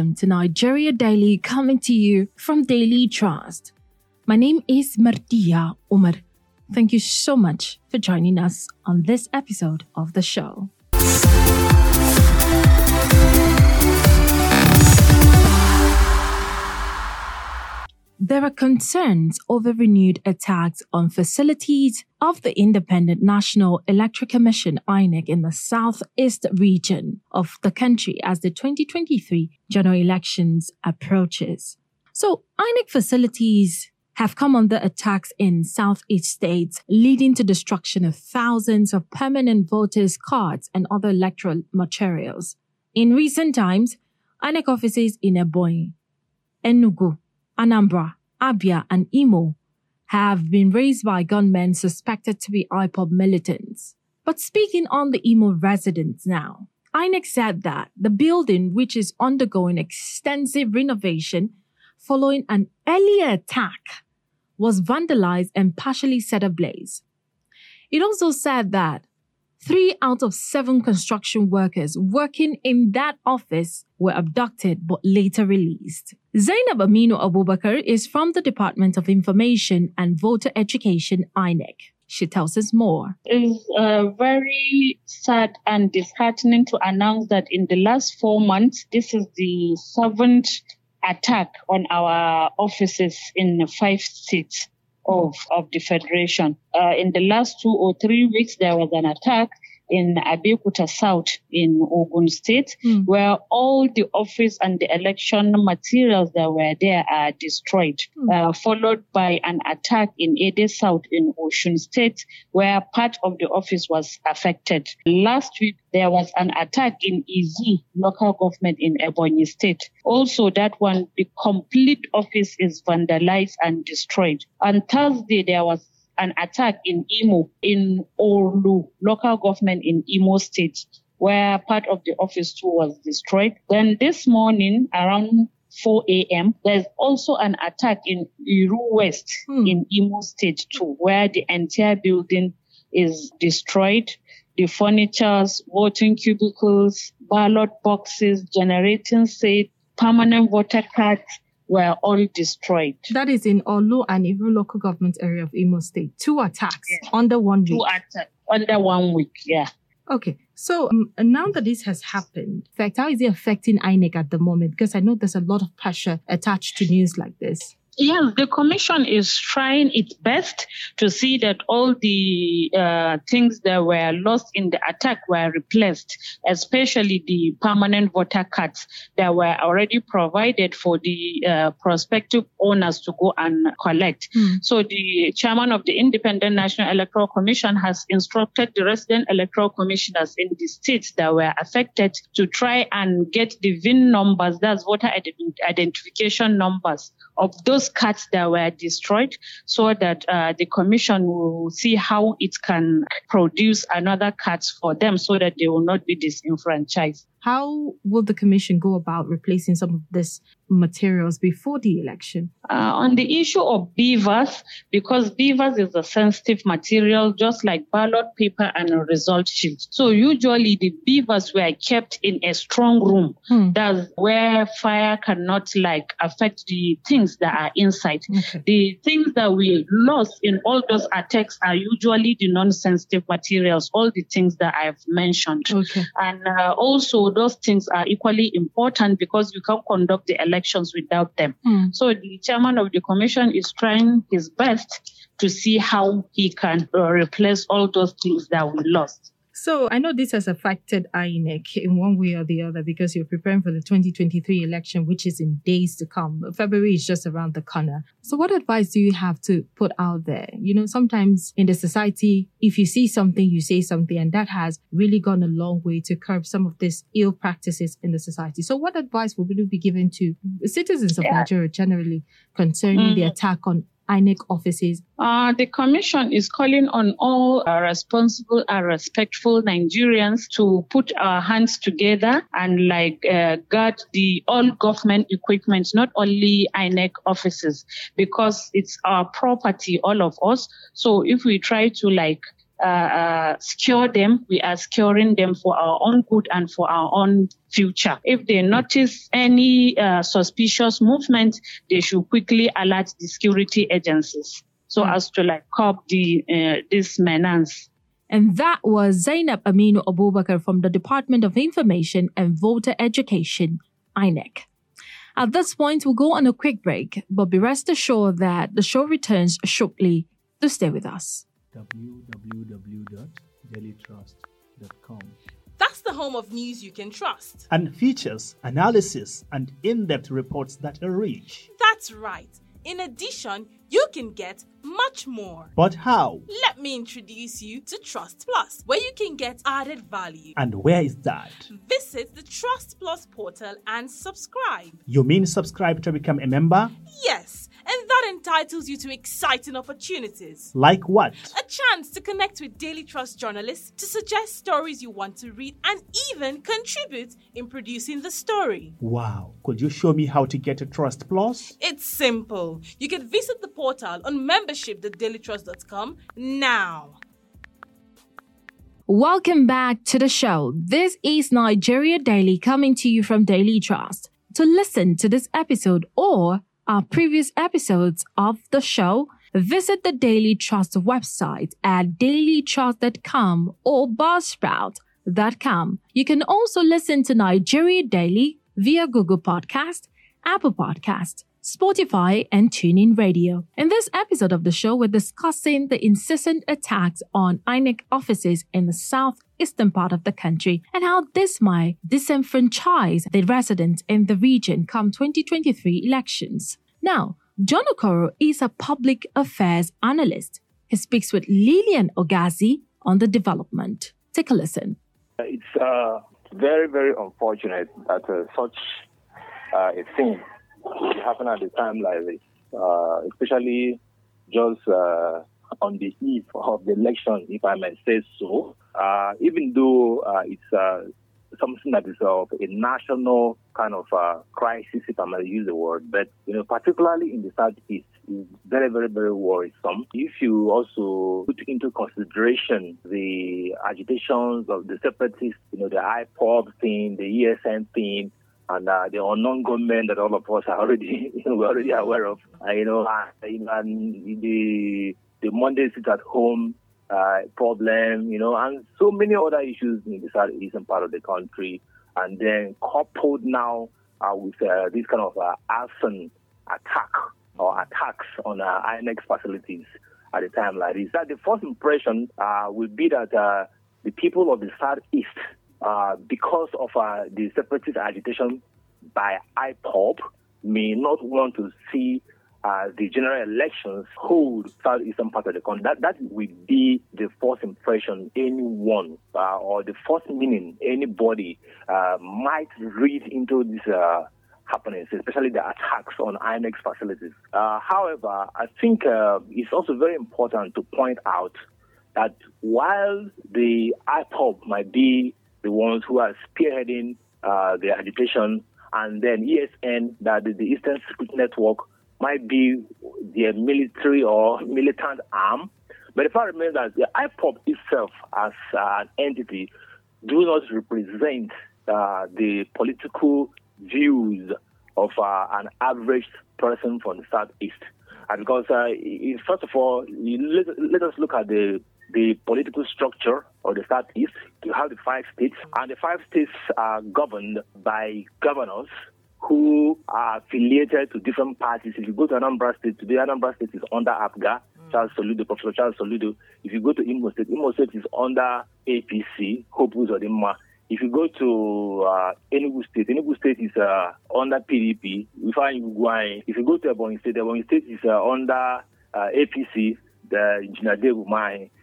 Welcome to Nigeria Daily, coming to you from Daily Trust. My name is Martia Umar. Thank you so much for joining us on this episode of the show. There are concerns over renewed attacks on facilities of the Independent National Electoral Commission INEC in the southeast region of the country as the 2023 general elections approaches. So INEC facilities have come under attacks in southeast states, leading to destruction of thousands of permanent voters' cards and other electoral materials. In recent times, INEC offices in Ebonyi, Enugu, Anambra, Abia, and Imo have been razed by gunmen suspected to be IPOB militants. But speaking on the Imo residents now, INEC said that the building, which is undergoing extensive renovation following an earlier attack, was vandalized and partially set ablaze. It also said that Three out of seven construction workers working in that office were abducted but later released. Zainab Aminu Abubakar is from the Department of Information and Voter Education, INEC. She tells us more. It's uh, very sad and disheartening to announce that in the last four months, this is the seventh attack on our offices in five states of, of the Federation. Uh, in the last two or three weeks, there was an attack in Abeokuta South in Ogun State, mm. where all the office and the election materials that were there are destroyed, mm. uh, followed by an attack in Ede South in Osun State, where part of the office was affected. Last week, there was an attack in Izzi local government in Ebonyi State. Also, that one, the complete office is vandalized and destroyed. On Thursday, there was an attack in Imo, in Orlu, local government in Imo State, where part of the office too was destroyed. Then this morning, around 4 a.m. There's also an attack in Owerri West hmm. in Imo State too, where the entire building is destroyed. The furnitures, voting cubicles, ballot boxes, generating set, permanent voter cards, were all destroyed. That is in Orlu and Owerri local government area of Imo State. Two attacks yeah. under one week. Two attacks under one week, yeah. Okay, so um, now that this has happened, in fact, how is it affecting INEC at the moment? Because I know there's a lot of pressure attached to news like this. Yes, the commission is trying its best to see that all the uh, things that were lost in the attack were replaced, especially the permanent voter cards that were already provided for the uh, prospective owners to go and collect. Mm. So the chairman of the Independent National Electoral Commission has instructed the resident electoral commissioners in the states that were affected to try and get the VIN numbers, that's voter identification numbers of those cards that were destroyed so that uh, the commission will see how it can produce another cards for them so that they will not be disenfranchised. How will the commission go about replacing some of these materials before the election? Uh, on the issue of BVAS, because BVAS is a sensitive material, just like ballot paper and a result sheet. So usually the BVAS were kept in a strong room. Hmm. That's where fire cannot like affect the things that are inside. Okay. The things that we lost in all those attacks are usually the non-sensitive materials, all the things that I've mentioned. Okay. And uh, also those things are equally important because you can't conduct the elections without them. Mm. So the chairman of the commission is trying his best to see how he can uh, replace all those things that we lost. So I know this has affected INEC in one way or the other because you're preparing for the 2023 election, which is in days to come. February is just around the corner. So what advice do you have to put out there? You know, sometimes in the society, if you see something, you say something, and that has really gone a long way to curb some of these ill practices in the society. So what advice would you be given to citizens of yeah. Nigeria generally concerning mm. the attack on INEC offices? Uh, the commission is calling on all uh, responsible and respectful Nigerians to put our hands together and like uh, guard the all government equipment, not only INEC offices, because it's our property, all of us. So if we try to like uh, uh, secure them, we are securing them for our own good and for our own future. If they notice any uh, suspicious movement, they should quickly alert the security agencies so mm. as to like curb the uh, this menace. And that was Zainab Aminu Abubakar from the Department of Information and Voter Education, INEC. At this point, we'll go on a quick break, but be rest assured that the show returns shortly. To stay with us. www.dailytrust.com. That's the home of news you can trust. And features, analysis, and in depth reports that are rich. That's right. In addition, you can get much more. But how? Let me introduce you to Trust Plus, where you can get added value. And where is that? Visit the Trust Plus portal and subscribe. You mean subscribe to become a member? Yes and that entitles you to exciting opportunities. Like what? A chance to connect with Daily Trust journalists to suggest stories you want to read and even contribute in producing the story. Wow. Could you show me how to get a Trust Plus? It's simple. You can visit the portal on membership.dailytrust.com now. Welcome back to the show. This is Nigeria Daily coming to you from Daily Trust. To listen to this episode or our previous episodes of the show, visit the Daily Trust website at dailytrust.com or buzzsprout.com. You can also listen to Nigeria Daily via Google Podcast, Apple Podcast, Spotify, and TuneIn Radio. In this episode of the show, we're discussing the incessant attacks on INEC offices in the southeastern part of the country and how this might disenfranchise the residents in the region come 2023 elections. Now, John Okoro is a public affairs analyst. He speaks with Lillian Ogazi on the development. Take a listen. It's uh, very, very unfortunate that uh, such uh, a thing will happened at a time like this, uh, especially just uh, on the eve of the election, if I may say so. Uh, even though uh, it's uh, something that is of a national kind of uh, crisis, if I may use the word, but you know, particularly in the southeast, is very, very, very worrisome. If you also put into consideration the agitations of the separatists, you know, the IPOB thing, the ESN thing, and uh, the unknown government that all of us are already we're already aware of. Uh, you know, uh, and the the Monday sit at home uh, problem, you know, and so many other issues in the southeastern part of the country, and then coupled now uh, with uh, this kind of uh, arson attack or attacks on uh, INEC facilities at a time like this. That the first impression will be that the people of the southeast uh, because of uh, the separatist agitation by IPOB, may not want to see uh, the general elections hold southeastern part of the country. That, that will be the first impression anyone uh, or the first meaning anybody uh, might read into this happenings, especially the attacks on INEC facilities. Uh, however, I think uh, it's also very important to point out that while the IPOB might be the ones who are spearheading uh, the agitation, and then ESN, that the Eastern Security Network, might be their military or militant arm. But if I remember that the IPOB itself as uh, an entity do not represent uh, the political views of uh, an average person from the southeast. And because, uh, first of all, let us look at the the political structure of the Southeast. You have the five states, and the five states are governed by governors who are affiliated to different parties. If you go to Anambra State, today Anambra State is under APGA, mm. Charles Soludo, Professor Charles Soludo. If you go to Imo State, Imo State is under APC, Hope Uzodimma. If you go to uh, Enugu State, Enugu State is uh, under PDP. We find If you go to Ebonyi State, Ebonyi State is uh, under uh, APC, the Engineer Dave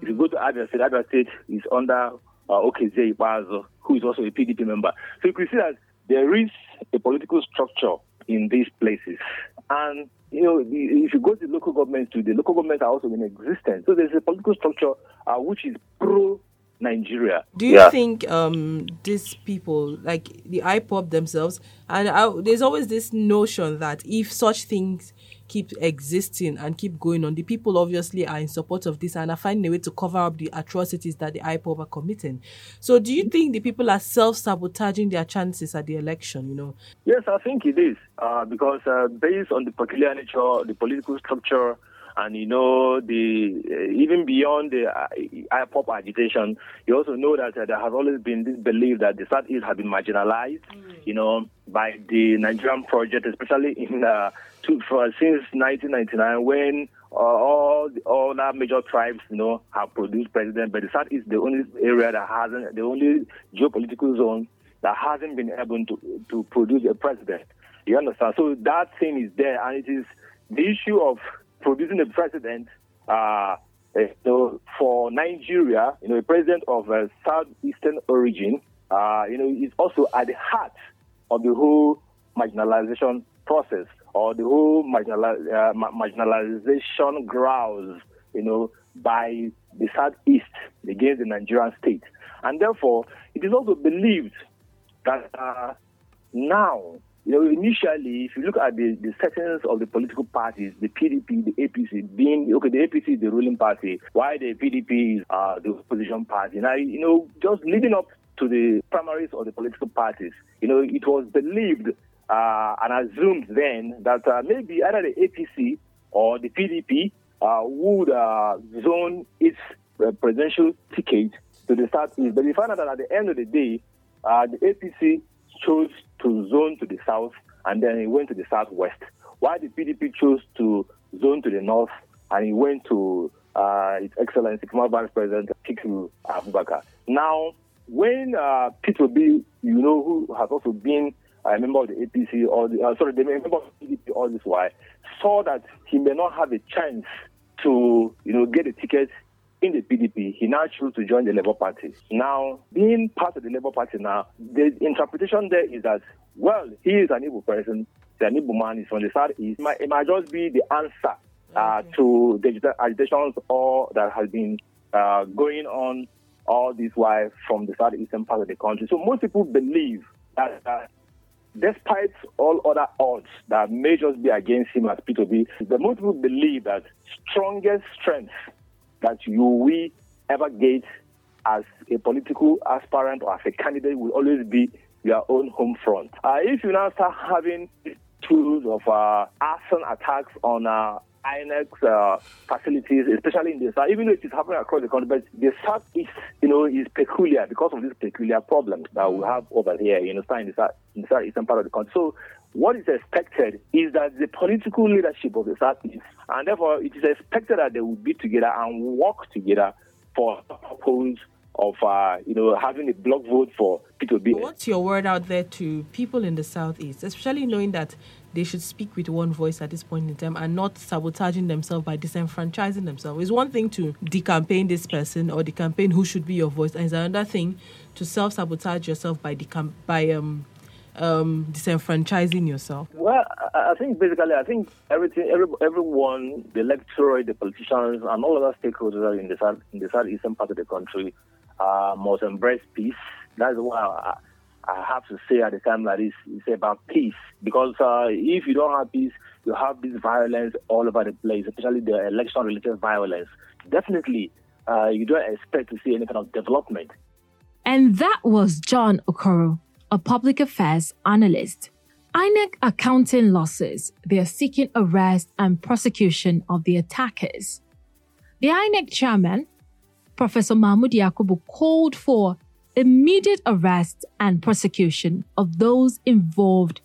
if you go to Abia State, Abia State is under uh, Ikpeazu, who is also a PDP member. So you can see that there is a political structure in these places. And, you know, if you go to local governments, to the local governments are also in existence. So there's a political structure uh, which is pro Nigeria. Do you Yeah. think um, these people, like the IPOB themselves, and I, there's always this notion that if such things keep existing and keep going on, the people obviously are in support of this and are finding a way to cover up the atrocities that the IPOB are committing. So, do you think the people are self sabotaging their chances at the election? You know, Yes, I think it is uh, because uh, based on the peculiar nature, the political structure, and you know the uh, even beyond the uh, IPOB agitation, you also know that uh, there has always been this belief that the Southeast has been marginalized, you know, by the Nigerian project, especially in uh, two, for, since 1999 when uh, all the, all our major tribes, you know, have produced president, but the Southeast is the only area that hasn't, the only geopolitical zone that hasn't been able to to produce a president. You understand? So that thing is there, and it is the issue of producing a president. Uh, eh, for Nigeria, you know, a president of uh, southeastern origin, uh, you know, is also at the heart of the whole marginalization process or the whole uh, ma- marginalization grounds, you know, by the southeast against the Nigerian state, and therefore it is also believed that uh, now, you know, initially, if you look at the, the settings of the political parties, the PDP, the APC, being, okay, the APC is the ruling party, while the PDP is uh, the opposition party. Now, you know, just leading up to the primaries of the political parties, you know, it was believed uh, and assumed then that uh, maybe either the APC or the PDP uh, would uh, zone its presidential ticket to the southeast. But we found out that at the end of the day, uh, the APC chose to zone to the south and then he went to the southwest, while the PDP chose to zone to the north and he went to uh, His Excellency, former Vice President Atiku Abubakar. Now, when uh, Peter Obi, you know, who has also been a member of the APC or the, uh, sorry, the member of the PDP all this while, saw that he may not have a chance to, you know, get a ticket in the PDP, he now chose to join the Labour Party. Now, being part of the Labour Party now, the interpretation there is that, well, he is an Igbo person, an Igbo man, he's from the southeast. It might, it might just be the answer uh, to the agitations all that has been uh, going on all this while from the southeastern part of the country. So most people believe that uh, despite all other odds that may just be against him as Peter Obi, the most people believe that strongest strength that you will ever get as a political aspirant or as a candidate will always be your own home front. Uh, if you now start having tools of uh, arson attacks on uh, INEC uh, facilities, especially in the south, even though it is happening across the country, but the south is, you know, is peculiar because of this peculiar problem that we have over here, you understand, in the south, in the southeastern part of the country. So what is expected is that the political leadership of the Southeast, and therefore it is expected that they will be together and work together for purpose of, uh, you know, having a block vote for Peter Obi. What's your word out there to people in the southeast, especially knowing that they should speak with one voice at this point in time and not sabotaging themselves by disenfranchising themselves? It's one thing to decampaign this person or decampaign who should be your voice, and it's another thing to self sabotage yourself by decam- by um um disenfranchising yourself. Well, I I think basically, I think everything, every, everyone, the electorate, the politicians, and all other stakeholders in the south, in the southeastern part of the country, uh, must embrace peace. That's why I, I have to say at the time that this, it's about peace. Because uh, if you don't have peace, you have this violence all over the place, especially the election-related violence. Definitely, uh, you don't expect to see any kind of development. And that was John Okoro, a public affairs analyst. INEC are counting losses. They are seeking arrest and prosecution of the attackers. The INEC chairman, Professor Mahmood Yakubu, called for immediate arrest and prosecution of those involved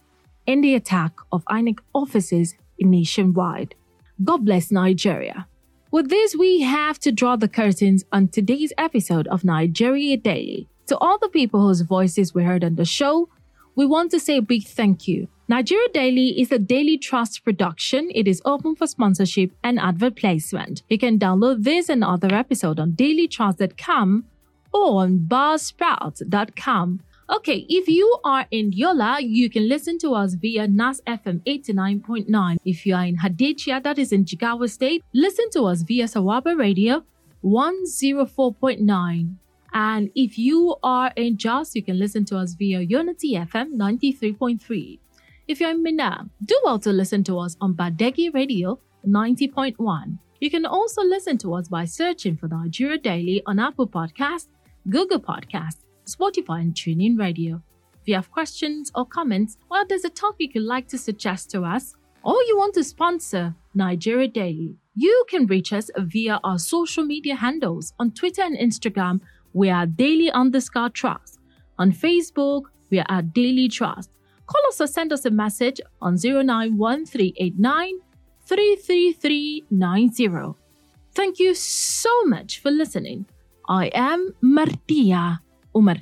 in the attack of INEC offices nationwide. God bless Nigeria. With this, we have to draw the curtains on today's episode of Nigeria Daily. To all the people whose voices were heard on the show, we want to say a big thank you. Nigeria Daily is a daily trust production. It is open for sponsorship and advert placement. You can download this and other episodes on dailytrust.com or on buzzsprout.com. Okay, if you are in Yola, you can listen to us via NAS FM 89.9. If you are in Hadejia, that is in Jigawa State, listen to us via Sawaba Radio 104.9. And if you are in Jos, you can listen to us via Unity FM 93.3. If you're in Minna, do well to listen to us on Badeggi Radio 90.1. You can also listen to us by searching for Nigeria Daily on Apple Podcast, Google Podcast, Spotify, and TuneIn Radio. If you have questions or comments, or there's a topic you'd like to suggest to us, or you want to sponsor Nigeria Daily, you can reach us via our social media handles on Twitter and Instagram. We are daily underscore trust. On Facebook, we are at daily trust. Call us or send us a message on 091389 33390. Thank you so much for listening. I am Martia Umar.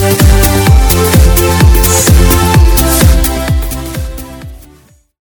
Thank you.